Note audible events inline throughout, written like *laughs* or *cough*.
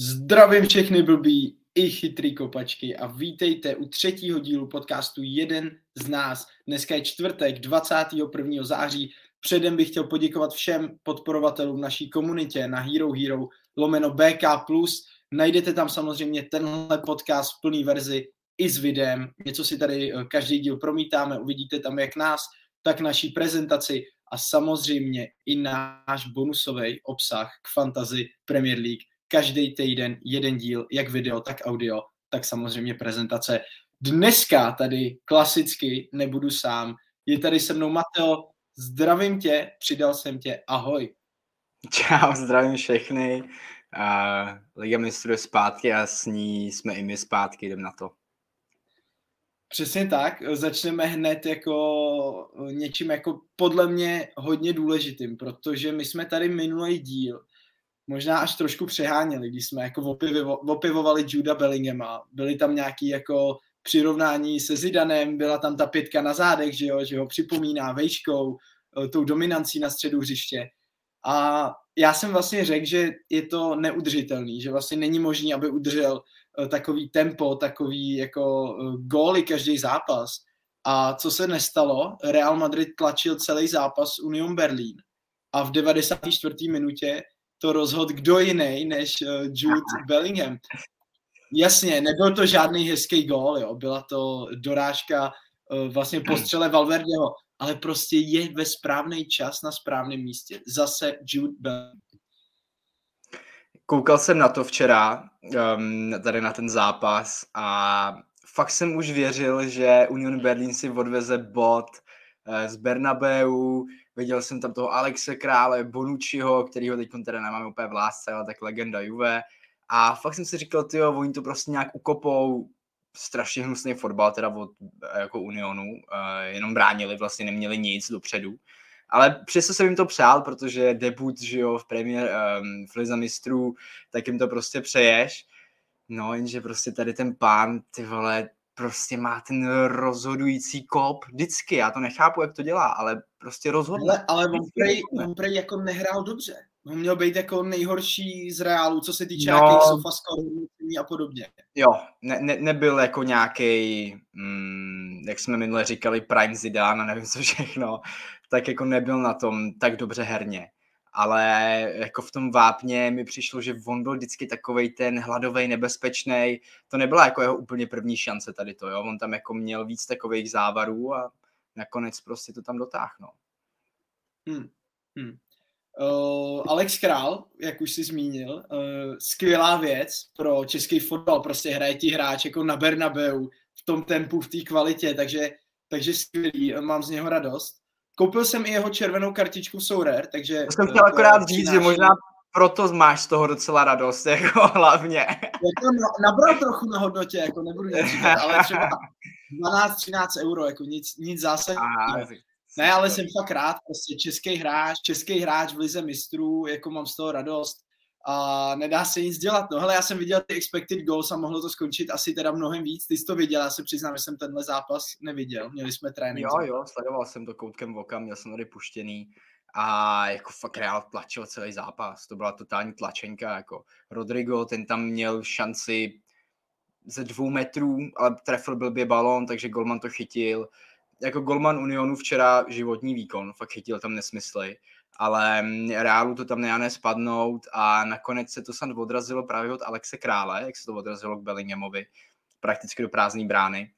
Zdravím všechny blbý i chytrý kopačky a vítejte u třetího dílu podcastu Jeden z nás. Dneska je čtvrtek 21. září. Předem bych chtěl poděkovat všem podporovatelům naší komunitě na Hero Hero lomeno BK+. Najdete tam samozřejmě tenhle podcast v plný verzi i s videem. Něco si tady eh, každý díl promítáme, uvidíte tam jak nás, tak naší prezentaci a samozřejmě i náš bonusový obsah k Fantasy Premier League každý týden jeden díl, jak video, tak audio, tak samozřejmě prezentace. Dneska tady klasicky nebudu sám. Je tady se mnou Mateo. Zdravím tě, přidal jsem tě, ahoj. Čau, zdravím všechny. Uh, Liga mistrů je zpátky a s ní jsme i my zpátky, jdem na to. Přesně tak, začneme hned jako něčím jako podle mě hodně důležitým, protože my jsme tady minulý díl možná až trošku přeháněli, když jsme jako opivo, opivovali Juda Bellinghama. Byly tam nějaký jako přirovnání se Zidanem, byla tam ta pětka na zádech, že, jo, že ho připomíná vejškou, eh, tou dominancí na středu hřiště. A já jsem vlastně řekl, že je to neudržitelný, že vlastně není možný, aby udržel eh, takový tempo, takový jako eh, góly každý zápas. A co se nestalo, Real Madrid tlačil celý zápas Union Berlin a v 94. minutě to rozhodl kdo jiný než uh, Jude Bellingham. Jasně, nebyl to žádný hezký gól, jo. byla to dorážka uh, vlastně po střele Valverdeho, ale prostě je ve správný čas na správném místě. Zase Jude Bellingham. Koukal jsem na to včera, um, tady na ten zápas a fakt jsem už věřil, že Union Berlin si odveze bod uh, z Bernabeu, Viděl jsem tam toho Alexe Krále, Bonucciho, kterýho teď teda nemáme úplně v lásce, ale tak legenda Juve. A fakt jsem si říkal, ty oni to prostě nějak ukopou, strašně hnusný fotbal teda od jako Unionu, uh, jenom bránili, vlastně neměli nic dopředu. Ale přesto jsem jim to přál, protože debut, že jo, v premiér, um, v Lize mistrů, tak jim to prostě přeješ. No, jenže prostě tady ten pán, ty vole, prostě má ten rozhodující kop vždycky. Já to nechápu, jak to dělá, ale prostě rozhodne. Ale, ale on, prej, on prej jako nehrál dobře. On měl být jako nejhorší z Reálu, co se týče no, nějakých sofaskorů a podobně. Jo, ne, ne, nebyl jako nějaký, mm, jak jsme minule říkali, Prime Zidane a nevím co všechno, tak jako nebyl na tom tak dobře herně ale jako v tom vápně mi přišlo, že on byl vždycky takovej ten hladový, nebezpečný. To nebyla jako jeho úplně první šance tady to, jo. On tam jako měl víc takových závarů a nakonec prostě to tam dotáhnou. Hmm. Hmm. Uh, Alex Král, jak už jsi zmínil, uh, skvělá věc pro český fotbal, prostě hraje ti hráč jako na Bernabeu v tom tempu, v té kvalitě, takže, takže skvělý, mám z něho radost. Koupil jsem i jeho červenou kartičku Sourer, takže... To jsem chtěl akorát říct, že možná proto máš z toho docela radost, *laughs* jako hlavně. Jako nabral trochu na hodnotě, jako nebudu nic říkat, ale třeba 12-13 euro, jako nic, nic zásadního. Ne, ale jsem fakt rád, prostě český hráč, český hráč v lize mistrů, jako mám z toho radost a nedá se nic dělat. No hele, já jsem viděl ty expected goals a mohlo to skončit asi teda mnohem víc. Ty jsi to viděl, já se přiznám, že jsem tenhle zápas neviděl. Měli jsme trénink. Jo, jo, sledoval jsem to koutkem voka, měl jsem tady puštěný a jako fakt Real tlačil celý zápas. To byla totální tlačenka, jako Rodrigo, ten tam měl šanci ze dvou metrů, ale trefil blbě balón, takže Golman to chytil. Jako Golman Unionu včera životní výkon, fakt chytil tam nesmysly ale Reálu to tam nejde spadnout a nakonec se to snad odrazilo právě od Alexe Krále, jak se to odrazilo k Bellinghamovi, prakticky do prázdné brány.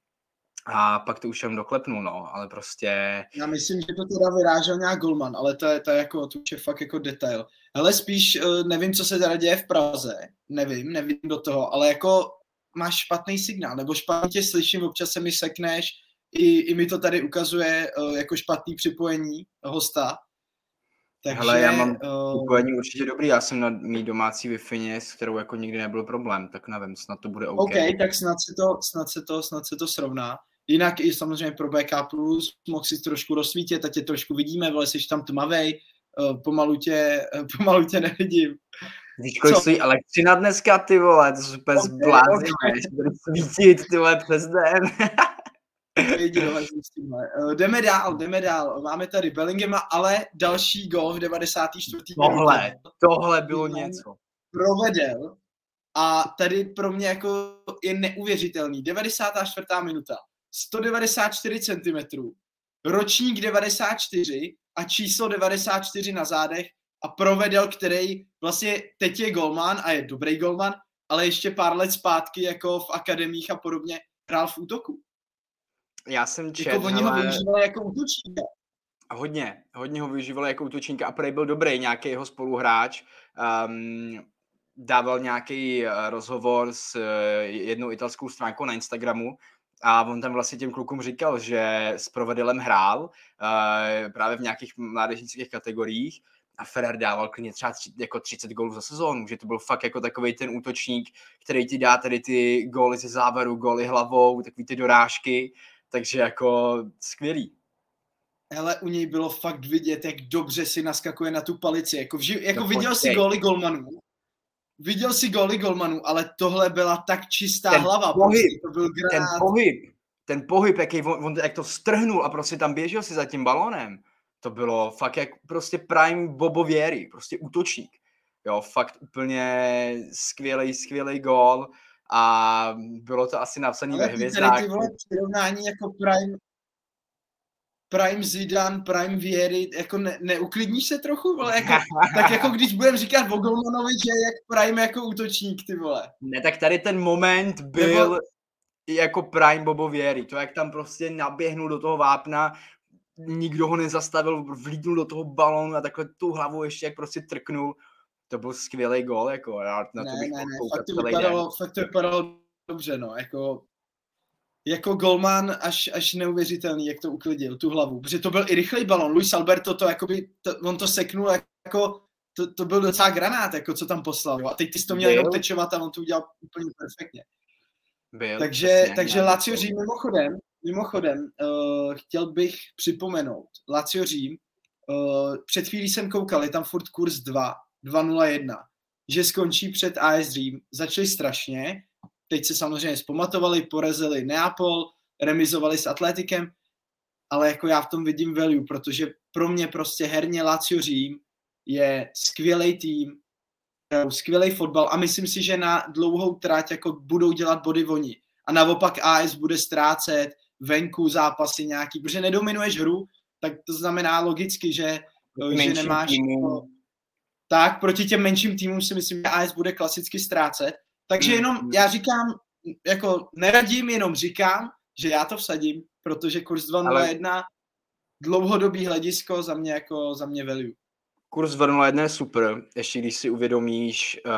A pak to už jenom doklepnul, no, ale prostě... Já myslím, že to teda vyrážel nějak Golman, ale to je, to je jako, to je fakt jako detail. Ale spíš eh, nevím, co se teda děje v Praze, nevím, nevím do toho, ale jako máš špatný signál, nebo špatně tě slyším, občas se mi sekneš, i, i mi to tady ukazuje uh, jako špatný připojení hosta, takže, Hele, já mám uh, určitě dobrý, já jsem na mý domácí wi s kterou jako nikdy nebyl problém, tak nevím, snad to bude OK. OK, tak snad se to, snad se to, snad se to srovná. Jinak i samozřejmě pro BK+, mohl si trošku rozsvítit, a tě trošku vidíme, vole, jsi tam tmavej, uh, pomalu tě, uh, pomalu tě nevidím. Víš, kolik stojí elektřina dneska, ty vole, to jsou úplně okay, zblázené, okay. svítit, ty vole, přes den. *laughs* Eh, jdeme dál, jdeme dál. Máme tady Bellinghama, ale další gol v 94. Tohle, tohle bylo něco. Provedel A tady pro mě jako je neuvěřitelný. 94. minuta, 194 cm, ročník 94 a číslo 94 na zádech a provedel, který vlastně teď je golman a je dobrý golman, ale ještě pár let zpátky jako v akademích a podobně hrál v útoku. Já jsem čet, jako oni ho využívali jako útočníka. Hodně, hodně ho využívali jako útočníka a prej byl dobrý nějaký jeho spoluhráč. Um, dával nějaký eh, rozhovor s eh, jednou italskou stránkou na Instagramu a on tam vlastně těm klukům říkal, že s Provedelem hrál uh, právě v nějakých mládežnických kategoriích a Ferrer dával klidně třeba tři, jako 30 gólů za sezónu, že to byl fakt jako takový ten útočník, který ti dá tady ty góly ze závěru, góly hlavou, takový ty dorážky, takže jako skvělý. Ale u něj bylo fakt vidět, jak dobře si naskakuje na tu palici. Jako, vži, jako viděl si góly golmanů, viděl si góly golmanů, ale tohle byla tak čistá ten hlava. Pohyb, prostě, to byl grát. Ten pohyb, ten pohyb, jaký on, on, jak to strhnul a prostě tam běžel si za tím balónem to bylo fakt jak prostě prime Bobověry, prostě útočník. Jo, fakt úplně skvělý, skvělý gól a bylo to asi napsané ve hvězdách. Ale ty vole přirovnání jako prime, prime Zidane, prime Viery, jako ne, neuklidníš se trochu, vole, jako, *laughs* tak jako když budem říkat o Golmanovi, že je jak prime jako útočník, ty vole. Ne, tak tady ten moment byl Nebo... jako prime Bobo Viery, to jak tam prostě naběhnul do toho vápna, nikdo ho nezastavil, vlídnul do toho balonu a takhle tu hlavu ještě jak prostě trknul. To byl skvělý gol, jako já na to ne, bych ne, ne, fakt to, vypadalo, fakt to vypadalo dobře, no, jako jako golman až, až neuvěřitelný, jak to uklidil, tu hlavu, protože to byl i rychlej balon, Luis Alberto to jakoby, to, on to seknul jako, to, to byl docela granát, jako co tam poslal, jo? a teď ty jsi to měl jenom tečovat a on to udělal úplně perfektně. Byl, takže, přesně, takže Lazio Řím mimochodem, Mimochodem, uh, chtěl bych připomenout, Lazio Řím, uh, před chvílí jsem koukal, je tam furt kurz 2, 2.01, že skončí před AS Řím, začali strašně, teď se samozřejmě zpamatovali, porazili Neapol, remizovali s Atletikem, ale jako já v tom vidím value, protože pro mě prostě herně Lazio Řím je skvělý tým, skvělý fotbal a myslím si, že na dlouhou trať jako budou dělat body oni. A naopak AS bude ztrácet, venku zápasy nějaký, protože nedominuješ hru, tak to znamená logicky, že, že nemáš... Týmu. Tak, proti těm menším týmům si myslím, že AS bude klasicky ztrácet. Takže jenom, mm. já říkám, jako neradím, jenom říkám, že já to vsadím, protože kurz 2.01 Ale... dlouhodobý hledisko za mě jako za mě value. Kurz 2.01 je super, ještě když si uvědomíš, uh,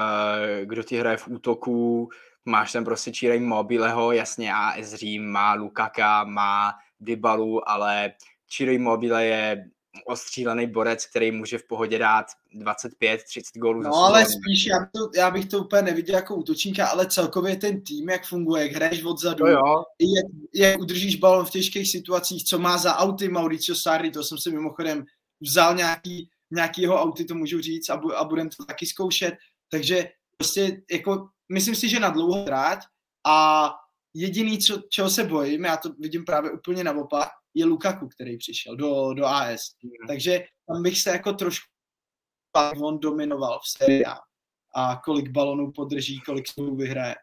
kdo ti hraje v útoku, máš tam prostě Čírej Mobileho, jasně AS Řím má Lukaka, má Dybalu, ale Čírej Mobile je ostřílený borec, který může v pohodě dát 25-30 gólů. No ale spíš, já, to, já bych to úplně neviděl jako útočníka, ale celkově ten tým, jak funguje, jak hraješ odzadu, jo, jo. Jak, jak udržíš balon v těžkých situacích, co má za auty Mauricio Sarri, to jsem si mimochodem vzal nějaký, nějaký jeho auty, to můžu říct, a, bu, a budem to taky zkoušet. Takže prostě jako myslím si, že na dlouho trať a jediný, co, čeho se bojím, já to vidím právě úplně naopak, je Lukaku, který přišel do, do AS. Mm. Takže tam bych se jako trošku on dominoval v sérii A. A kolik balonů podrží, kolik spolu vyhraje.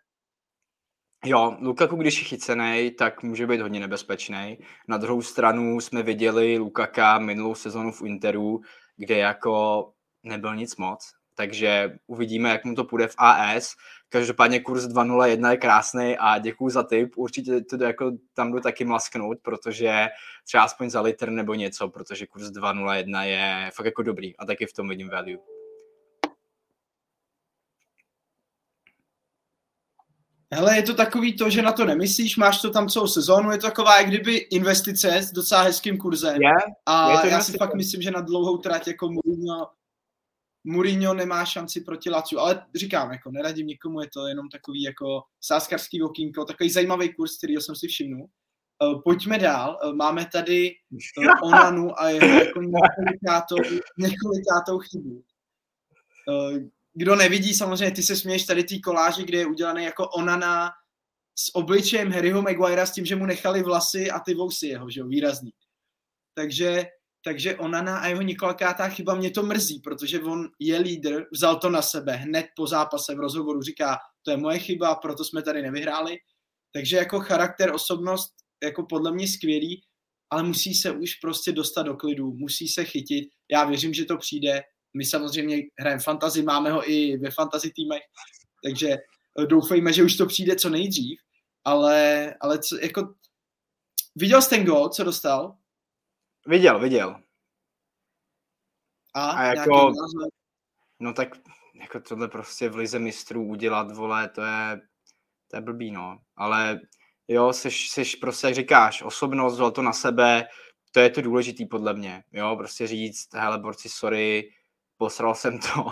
Jo, Lukaku, když je chycený, tak může být hodně nebezpečný. Na druhou stranu jsme viděli Lukaka minulou sezonu v Interu, kde jako nebyl nic moc, takže uvidíme, jak mu to půjde v AS. Každopádně kurz 2.01 je krásný a děkuji za tip. Určitě to jako tam jdu taky mlasknout, protože třeba aspoň za litr nebo něco, protože kurz 2.01 je fakt jako dobrý a taky v tom vidím value. Hele, je to takový to, že na to nemyslíš, máš to tam celou sezónu, je to taková jak kdyby investice s docela hezkým kurzem. Je, a je to já si fakt myslím, že na dlouhou trať jako Mourinho Mourinho nemá šanci proti Laciu, ale říkám, jako neradím nikomu, je to jenom takový jako sáskarský okýnko, takový zajímavý kurz, který jsem si všimnul. Uh, pojďme dál, uh, máme tady uh, Onanu a jeho jako několikátou, několikátou chybu. Kdo nevidí, samozřejmě ty se směješ tady ty koláži, kde je udělaný jako Onana s obličejem Harryho Maguirea s tím, že mu nechali vlasy a ty vousy jeho, že jo, výrazný. Takže takže Onana a jeho několikátá chyba mě to mrzí, protože on je lídr, vzal to na sebe hned po zápase v rozhovoru, říká, to je moje chyba, proto jsme tady nevyhráli. Takže jako charakter, osobnost, jako podle mě skvělý, ale musí se už prostě dostat do klidu, musí se chytit. Já věřím, že to přijde. My samozřejmě hrajeme fantasy, máme ho i ve fantasy týmech, takže eh, doufejme, že už to přijde co nejdřív, ale, ale co, jako viděl jsi ten gol, co dostal? Viděl, viděl. A, A jako, no tak jako tohle prostě v lize mistrů udělat, vole, to je, to je blbý, no. Ale jo, seš, seš prostě, jak říkáš, osobnost, vzal to na sebe, to je to důležitý podle mě, jo, prostě říct, hele, borci, sorry, posral jsem to,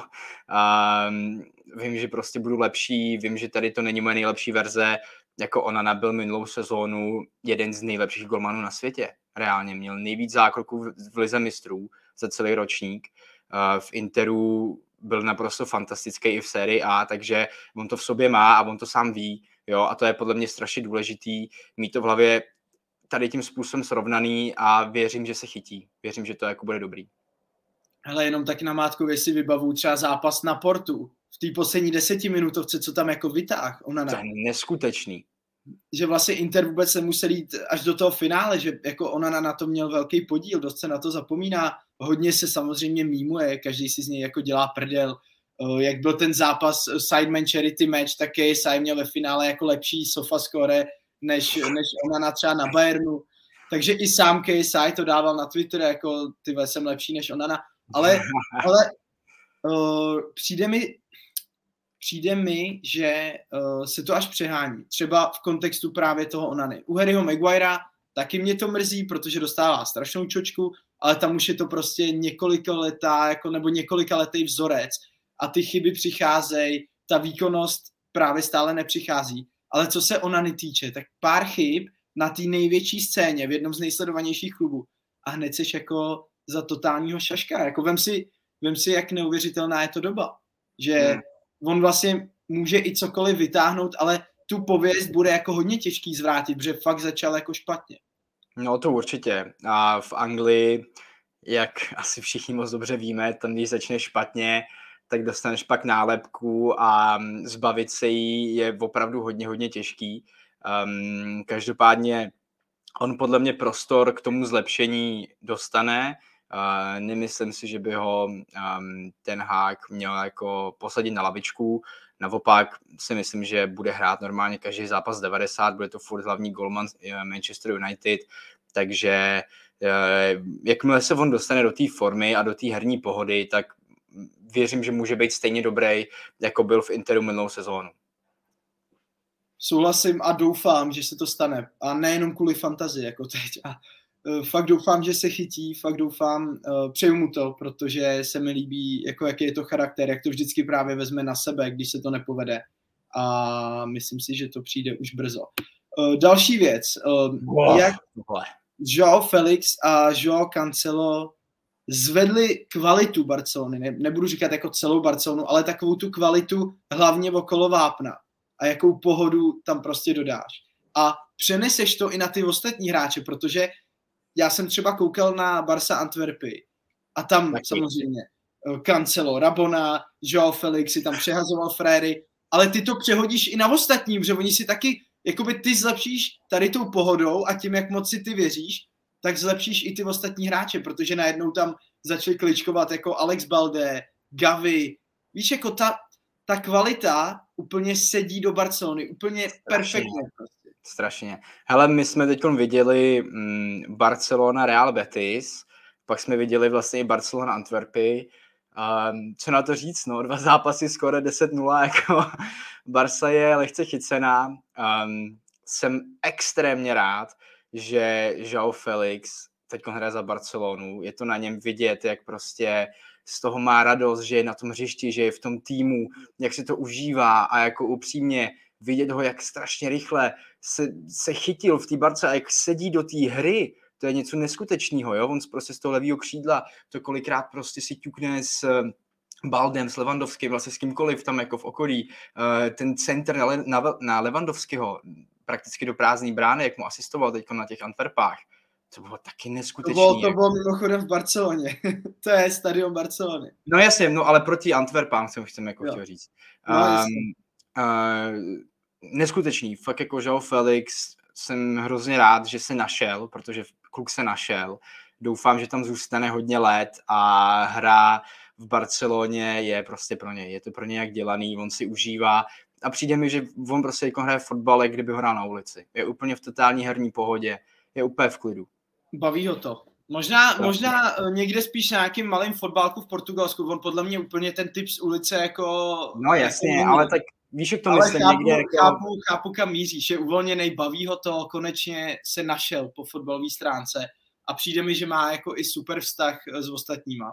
um, *laughs* vím, že prostě budu lepší, vím, že tady to není moje nejlepší verze, jako ona nabil minulou sezónu jeden z nejlepších golmanů na světě, reálně, měl nejvíc zákroků v lize mistrů za celý ročník, uh, v Interu byl naprosto fantastický i v sérii A, takže on to v sobě má a on to sám ví, jo, a to je podle mě strašně důležitý, mít to v hlavě tady tím způsobem srovnaný a věřím, že se chytí. Věřím, že to jako bude dobrý. Hele, jenom tak na mátkově si vybavu třeba zápas na Portu. V té poslední desetiminutovce, co tam jako vytáh. Ona To je neskutečný. Že vlastně Inter vůbec se musel jít až do toho finále, že jako ona na to měl velký podíl, dost se na to zapomíná. Hodně se samozřejmě mýmuje, každý si z něj jako dělá prdel. Eh, jak byl ten zápas Sideman Charity Match, tak KSI měl ve finále jako lepší sofa score než, než ona na třeba na Bayernu. Takže i sám KSI to dával na Twitter, jako ty jsem lepší než ona. Ale, ale uh, přijde mi, přijde mi, že uh, se to až přehání. Třeba v kontextu právě toho Onany. U Harryho Maguirea taky mě to mrzí, protože dostává strašnou čočku, ale tam už je to prostě několika letá, jako, nebo několika letý vzorec a ty chyby přicházejí, ta výkonnost právě stále nepřichází. Ale co se Onany týče, tak pár chyb na té největší scéně v jednom z nejsledovanějších klubů a hned seš jako za totálního šaška. Jako vem si, vem si, jak neuvěřitelná je to doba. Že hmm. On vlastně může i cokoliv vytáhnout, ale tu pověst bude jako hodně těžký zvrátit, protože fakt začal jako špatně. No to určitě. A v Anglii, jak asi všichni moc dobře víme, tam když začne špatně, tak dostaneš pak nálepku a zbavit se jí je opravdu hodně, hodně těžký. Um, každopádně on podle mě prostor k tomu zlepšení dostane. Nemyslím si, že by ho um, ten hák měl jako posadit na lavičku. Naopak si myslím, že bude hrát normálně každý zápas 90, bude to furt hlavní golman eh, Manchester United, takže uh, jakmile se on dostane do té formy a do té herní pohody, tak věřím, že může být stejně dobrý, jako byl v Interu minulou sezónu. Souhlasím a doufám, že se to stane. A nejenom kvůli fantazii, jako teď. A fakt doufám, že se chytí, fakt doufám, uh, přeju mu to, protože se mi líbí, jako jaký je to charakter, jak to vždycky právě vezme na sebe, když se to nepovede. A myslím si, že to přijde už brzo. Uh, další věc. Uh, oh, jak Joao Felix a Joao Cancelo zvedli kvalitu Barcelony, ne, nebudu říkat jako celou Barcelonu, ale takovou tu kvalitu hlavně okolo vápna a jakou pohodu tam prostě dodáš. A přeneseš to i na ty ostatní hráče, protože já jsem třeba koukal na Barca Antwerpy a tam Taky. samozřejmě eh, Cancelo, Rabona, Joao Felix si tam přehazoval fréry, ale ty to přehodíš i na ostatní, protože oni si taky, jakoby ty zlepšíš tady tou pohodou a tím, jak moc si ty věříš, tak zlepšíš i ty ostatní hráče, protože najednou tam začali kličkovat jako Alex Balde, Gavi. Víš, jako ta, ta kvalita úplně sedí do Barcelony, úplně perfektně. Prostě. Strašně. Hele, my jsme teď viděli mm, Barcelona Real Betis, pak jsme viděli vlastně i Barcelona Antwerpy. Um, co na to říct, no, dva zápasy skoro 10-0, *laughs* jako Barca je lehce chycená. Um, jsem extrémně rád, že Joao Felix teď hraje za Barcelonu, je to na něm vidět, jak prostě z toho má radost, že je na tom hřišti, že je v tom týmu, jak si to užívá a jako upřímně vidět ho, jak strašně rychle se, se chytil v té barce a jak sedí do té hry, to je něco neskutečného, jo, on prostě z toho levého křídla to kolikrát prostě si ťukne s eh, Baldem, s Levandovským, vlastně s kýmkoliv tam jako v okolí, eh, ten center na, na, na Levandovského, prakticky do prázdný brány, jak mu asistoval teď na těch Antwerpách, to bylo taky neskutečné. To bylo, to bylo mimochodem v Barceloně. *laughs* to je stadion Barcelony. No jasně, no ale proti Antwerpám jsem chcem jako chtěl říct. No, um, uh, neskutečný, fakt jako Joao Felix, jsem hrozně rád, že se našel, protože kluk se našel. Doufám, že tam zůstane hodně let a hra v Barceloně je prostě pro něj. Je to pro něj jak dělaný, on si užívá a přijde mi, že on prostě jako hraje fotbal, jak kdyby hrál na ulici. Je úplně v totální herní pohodě, je úplně v klidu. Baví ho to. Možná, možná eh, někde spíš nějakým malým fotbalku v Portugalsku, on podle mě úplně ten typ z ulice jako... No jasně, jako ale tak víš, jak to ale myslím chápu, někde jako... chápu, chápu, kam míříš, je uvolněný, baví ho to, konečně se našel po fotbalové stránce a přijde mi, že má jako i super vztah eh, s ostatníma.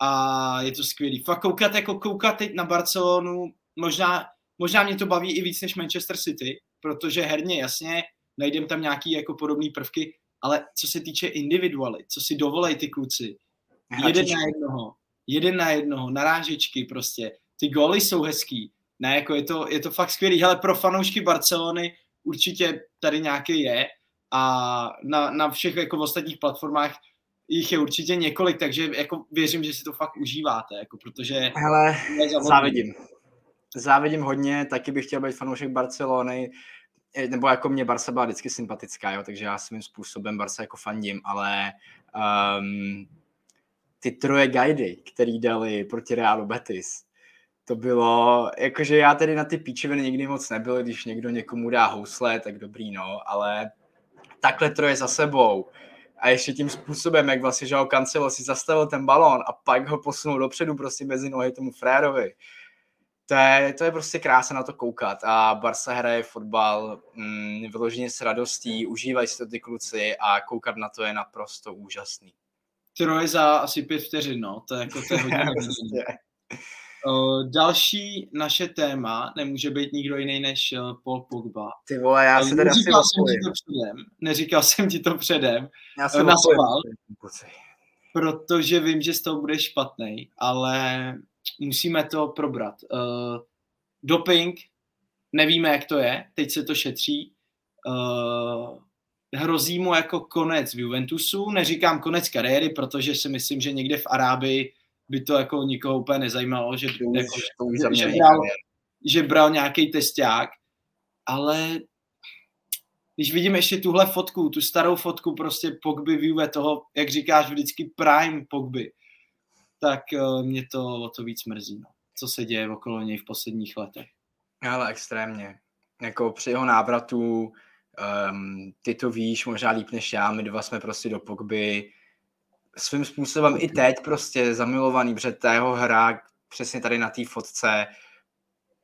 A je to skvělý. Fakt koukat, jako koukat teď na Barcelonu, možná, možná mě to baví i víc než Manchester City, protože herně jasně, najdem tam nějaký jako podobné prvky, ale co se týče individualy, co si dovolej ty kluci, jeden na jednoho, jeden na jednoho, narážečky prostě, ty góly jsou hezký, ne, jako je to, je to fakt skvělý, hele, pro fanoušky Barcelony určitě tady nějaký je a na, na všech jako ostatních platformách jich je určitě několik, takže jako věřím, že si to fakt užíváte, jako protože... Hele, závidím. Závidím hodně, taky bych chtěl být fanoušek Barcelony, nebo jako mě Barca byla vždycky sympatická, jo, takže já svým způsobem Barca jako fandím, ale um, ty troje guidy, který dali proti Realu Betis, to bylo, jakože já tedy na ty píčeviny nikdy moc nebyl, když někdo někomu dá housle, tak dobrý, no, ale takhle troje za sebou. A ještě tím způsobem, jak vlastně Joao Cancelo si zastavil ten balón a pak ho posunul dopředu prostě mezi nohy tomu frérovi, to je, to je prostě krása na to koukat. A Barca hraje fotbal mm, vyloženě s radostí, užívají si to ty kluci a koukat na to je naprosto úžasný. Troje za asi pět vteřin, no, to je jako to je hodně *laughs* další naše téma nemůže být nikdo jiný než uh, Paul Pogba. Ty vole, já se teda neříkal jsem ti to předem, neříkal jsem ti to předem, já jsem uh, protože vím, že z toho bude špatný, ale musíme to probrat. Uh, doping, nevíme, jak to je, teď se to šetří. Uh, hrozí mu jako konec v Juventusu, neříkám konec kariéry, protože si myslím, že někde v Arábii by to jako nikoho úplně nezajímalo, že, to jako, to že, že, bral, že bral nějaký testák, ale když vidím ještě tuhle fotku, tu starou fotku prostě Pogby Juve toho, jak říkáš vždycky prime Pogby, tak uh, mě to o to víc mrzí, no. co se děje okolo něj v posledních letech. Ale extrémně. Jako při jeho návratu, um, ty to víš možná líp než já, my dva jsme prostě do Pogby svým způsobem i teď prostě zamilovaný, protože ta jeho hra přesně tady na té fotce,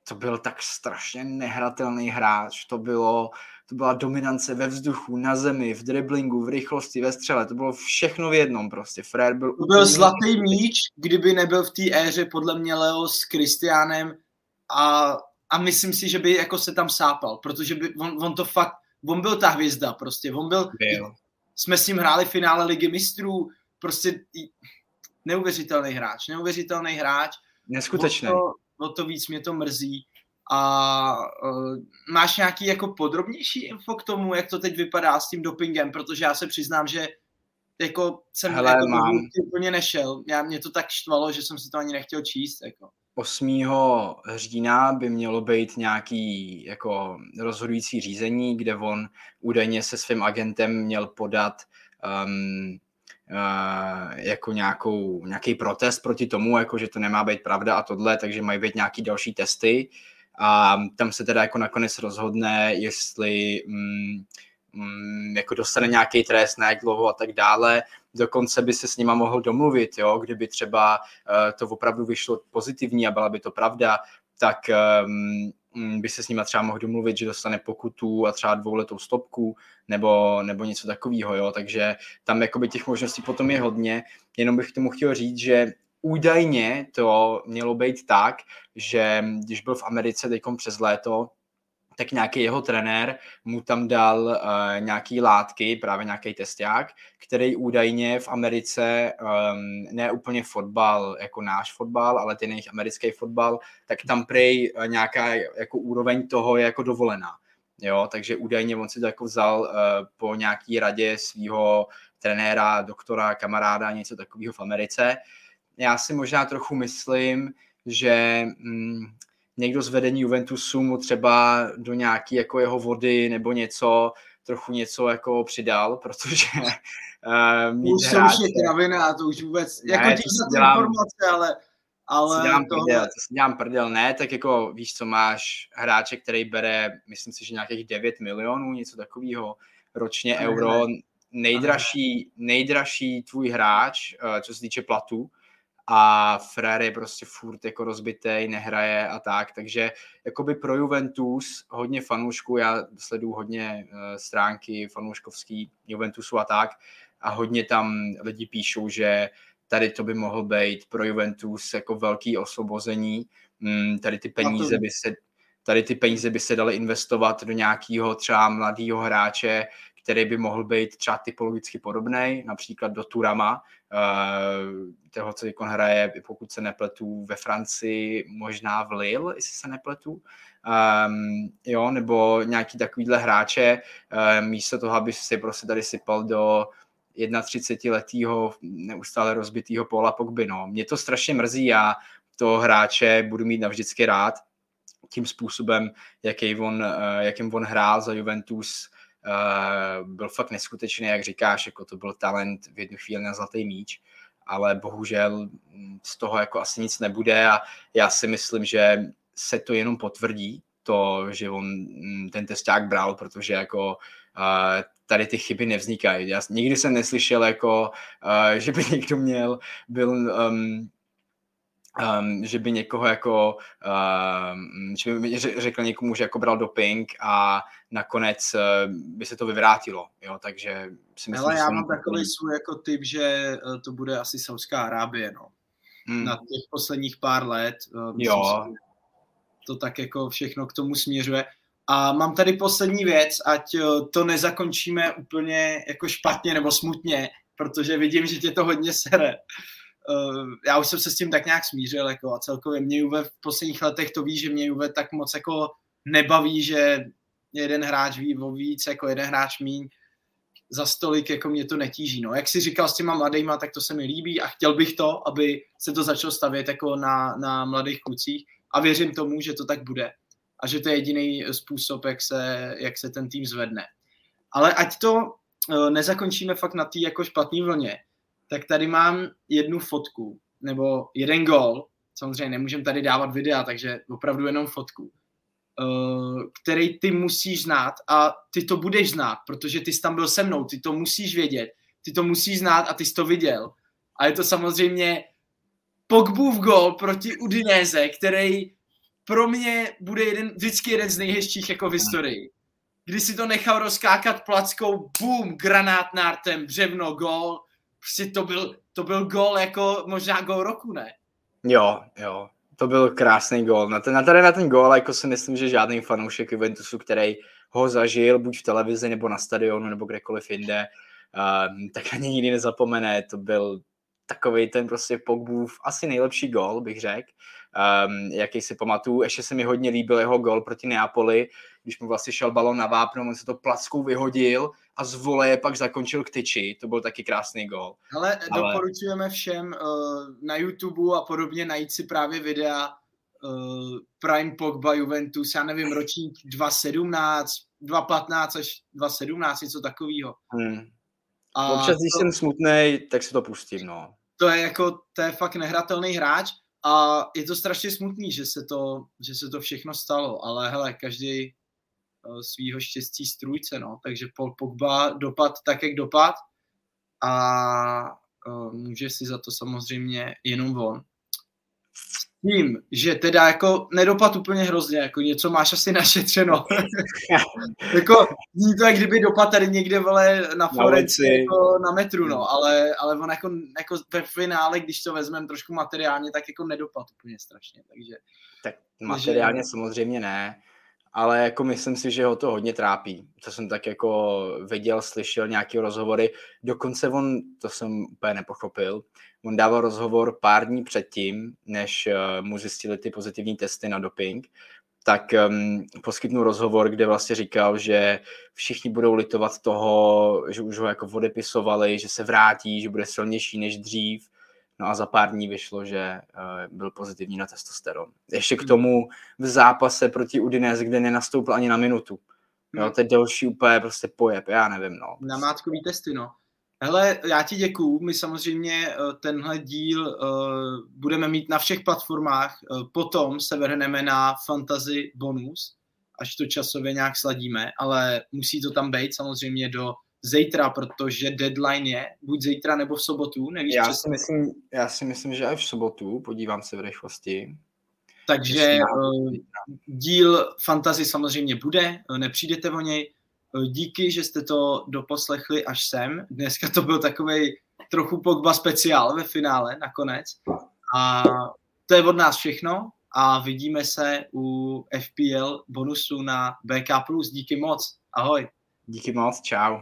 to byl tak strašně nehratelný hráč, to bylo, to byla dominance ve vzduchu, na zemi, v driblingu, v rychlosti, ve střele, to bylo všechno v jednom prostě. Fred byl... To byl zlatý míč, kdyby nebyl v té éře podle mě Leo s Kristiánem a, a myslím si, že by jako se tam sápal, protože by, on, on to fakt, on byl ta hvězda prostě, on byl, byl. jsme s ním hráli finále ligy mistrů, prostě neuvěřitelný hráč, neuvěřitelný hráč. Neskutečný. O to, o to víc mě to mrzí. A uh, máš nějaký jako podrobnější info k tomu, jak to teď vypadá s tím dopingem, protože já se přiznám, že jako jsem Hele, jako mám. úplně nešel. Já, mě to tak štvalo, že jsem si to ani nechtěl číst. Jako. 8. října by mělo být nějaký jako rozhodující řízení, kde on údajně se svým agentem měl podat um, jako nějakou, nějaký protest proti tomu, jako že to nemá být pravda a tohle, takže mají být nějaký další testy a tam se teda jako nakonec rozhodne, jestli mm, mm, jako dostane nějaký trest, na jak dlouho a tak dále. Dokonce by se s nima mohl domluvit, jo, kdyby třeba uh, to opravdu vyšlo pozitivní a byla by to pravda, tak um, by se s nima třeba mohl domluvit, že dostane pokutu a třeba dvouletou stopku nebo, nebo něco takového, jo, takže tam jakoby těch možností potom je hodně, jenom bych k tomu chtěl říct, že údajně to mělo být tak, že když byl v Americe teďkom přes léto, tak nějaký jeho trenér mu tam dal uh, nějaký látky, právě nějaký testák, který údajně v Americe, um, ne úplně fotbal, jako náš fotbal, ale ten jejich americký fotbal, tak tam prej uh, nějaká jako úroveň toho je jako dovolená. jo, takže údajně on si to jako vzal uh, po nějaký radě svého trenéra, doktora, kamaráda, něco takového v Americe. Já si možná trochu myslím, že mm, někdo z vedení Juventusu mu třeba do nějaký jako jeho vody nebo něco, trochu něco jako přidal, *laughs* protože uh, mít už hráče... Už je kravina, to už vůbec, ne, jako díky za ty dělám, informace, ale ale si dělám, tohle... prdel, to si dělám prdel, ne, tak jako víš, co máš hráče, který bere, myslím si, že nějakých 9 milionů, něco takového ročně ne, euro, nejdražší, nejdražší tvůj hráč, eh, co se týče platu, a Frere je prostě furt jako rozbitej, nehraje a tak, takže jakoby pro Juventus hodně fanoušků, já sleduju hodně uh, stránky fanouškovský Juventusu a tak a hodně tam lidi píšou, že tady to by mohl být pro Juventus jako velký osvobození, mm, tady ty peníze by se tady ty peníze by se daly investovat do nějakého třeba mladého hráče, který by mohl být třeba typologicky podobný, například do Turama, uh, toho, co Ikon hraje, pokud se nepletu, ve Francii, možná v Lille, jestli se nepletu, um, jo, nebo nějaký takovýhle hráče, uh, místo toho, aby si prostě tady sypal do 31-letého neustále rozbitého Paula Pogby. No. Mě to strašně mrzí, já toho hráče budu mít navždycky rád tím způsobem, jaký on, uh, jakým on hrál za Juventus, Uh, byl fakt neskutečný, jak říkáš, jako to byl talent v jednu chvíli na zlatý míč, ale bohužel z toho jako asi nic nebude a já si myslím, že se to jenom potvrdí, to, že on mm, ten testák bral, protože jako uh, tady ty chyby nevznikají. Já nikdy jsem neslyšel, jako, uh, že by *laughs* někdo měl, byl um, um, že by někoho jako, um, že by řekl někomu, že jako bral doping a nakonec uh, by se to vyvrátilo, jo, takže si myslím, Ale já mám takový svůj jako typ, že eh, to bude asi Saudská Arábie, no. Hmm. Na těch posledních pár let. Myslím, jo. Si, to tak jako všechno k tomu směřuje. A mám tady poslední věc, ať to nezakončíme úplně jako špatně nebo smutně, protože vidím, že tě to hodně sere já už jsem se s tím tak nějak smířil jako a celkově mě Juve v posledních letech to ví, že mě Juve tak moc jako nebaví, že jeden hráč ví o víc, jako jeden hráč míň za stolik, jako mě to netíží. No. Jak si říkal s těma mladýma, tak to se mi líbí a chtěl bych to, aby se to začalo stavět jako na, na mladých klucích a věřím tomu, že to tak bude a že to je jediný způsob, jak se, jak se ten tým zvedne. Ale ať to uh, nezakončíme fakt na té jako špatné vlně, tak tady mám jednu fotku, nebo jeden gol, samozřejmě nemůžeme tady dávat videa, takže opravdu jenom fotku, uh, který ty musíš znát a ty to budeš znát, protože ty jsi tam byl se mnou, ty to musíš vědět, ty to musíš znát a ty jsi to viděl. A je to samozřejmě Pogbův gol proti Udinéze, který pro mě bude jeden, vždycky jeden z nejhezčích jako v historii. Kdy si to nechal rozkákat plackou, boom, granát nártem, břevno, gol, prostě to byl, to byl gol jako možná gol roku, ne? Jo, jo, to byl krásný gol. Na, ten, na tady na ten gol jako si myslím, že žádný fanoušek Juventusu, který ho zažil buď v televizi nebo na stadionu nebo kdekoliv jinde, um, tak ani nikdy nezapomene. To byl takový ten prostě Pogbův asi nejlepší gol, bych řekl um, jaký si pamatuju. Ještě se mi hodně líbil jeho gol proti Neapoli, když mu vlastně šel balon na vápno, on se to plackou vyhodil a z voleje pak zakončil k tyči. To byl taky krásný gol. Ale, Ale... doporučujeme všem uh, na YouTube a podobně najít si právě videa uh, Prime Pogba Juventus, já nevím, ročník 2017, 2015 až 2017, něco takového. Hmm. A Občas, když to, jsem smutný, tak si to pustím, no. To je jako, to je fakt nehratelný hráč a je to strašně smutný, že se to, že se to všechno stalo, ale hele, každý svýho štěstí strůjce, no, takže Paul Pogba dopad tak, jak dopad a uh, může si za to samozřejmě jenom on. Tím, že teda jako nedopad úplně hrozně, jako něco máš asi našetřeno. *laughs* jako ní to, jak kdyby dopad tady někde vole na Florenci jako na metru, no, ale, ale on jako, jako ve finále, když to vezmeme trošku materiálně, tak jako nedopad úplně strašně, takže. Tak materiálně takže... samozřejmě ne, ale jako myslím si, že ho to hodně trápí. To jsem tak jako viděl, slyšel nějaké rozhovory, dokonce on, to jsem úplně nepochopil, on dával rozhovor pár dní předtím, než uh, mu zjistili ty pozitivní testy na doping tak um, poskytnul rozhovor, kde vlastně říkal, že všichni budou litovat toho, že už ho jako odepisovali, že se vrátí, že bude silnější než dřív. No a za pár dní vyšlo, že uh, byl pozitivní na testosteron. Ještě k hmm. tomu v zápase proti Udinese, kde nenastoupil ani na minutu. Jo, hmm. to je další úplně prostě pojeb, já nevím, no. Na mátkový testy, no. Hele, já ti děkuju. My samozřejmě eh, tenhle díl uh, budeme mít na všech platformách. Potom se vrhneme na Fantasy bonus, až to časově nějak sladíme, ale musí to tam být samozřejmě do zítra, protože deadline je buď zítra nebo v sobotu, nevíš já si, myslím, já si myslím, že až v sobotu, podívám se v rychlosti. Takže uh, díl Fantasy samozřejmě bude, nepřijdete o něj, Eh, díky, že jste to doposlechli až sem. Dneska to byl takový trochu Pogba speciál ve finále nakonec. A to je od nás všechno a vidíme se u FPL bonusu na BK+. Díky moc. Ahoj. Díky moc, čau.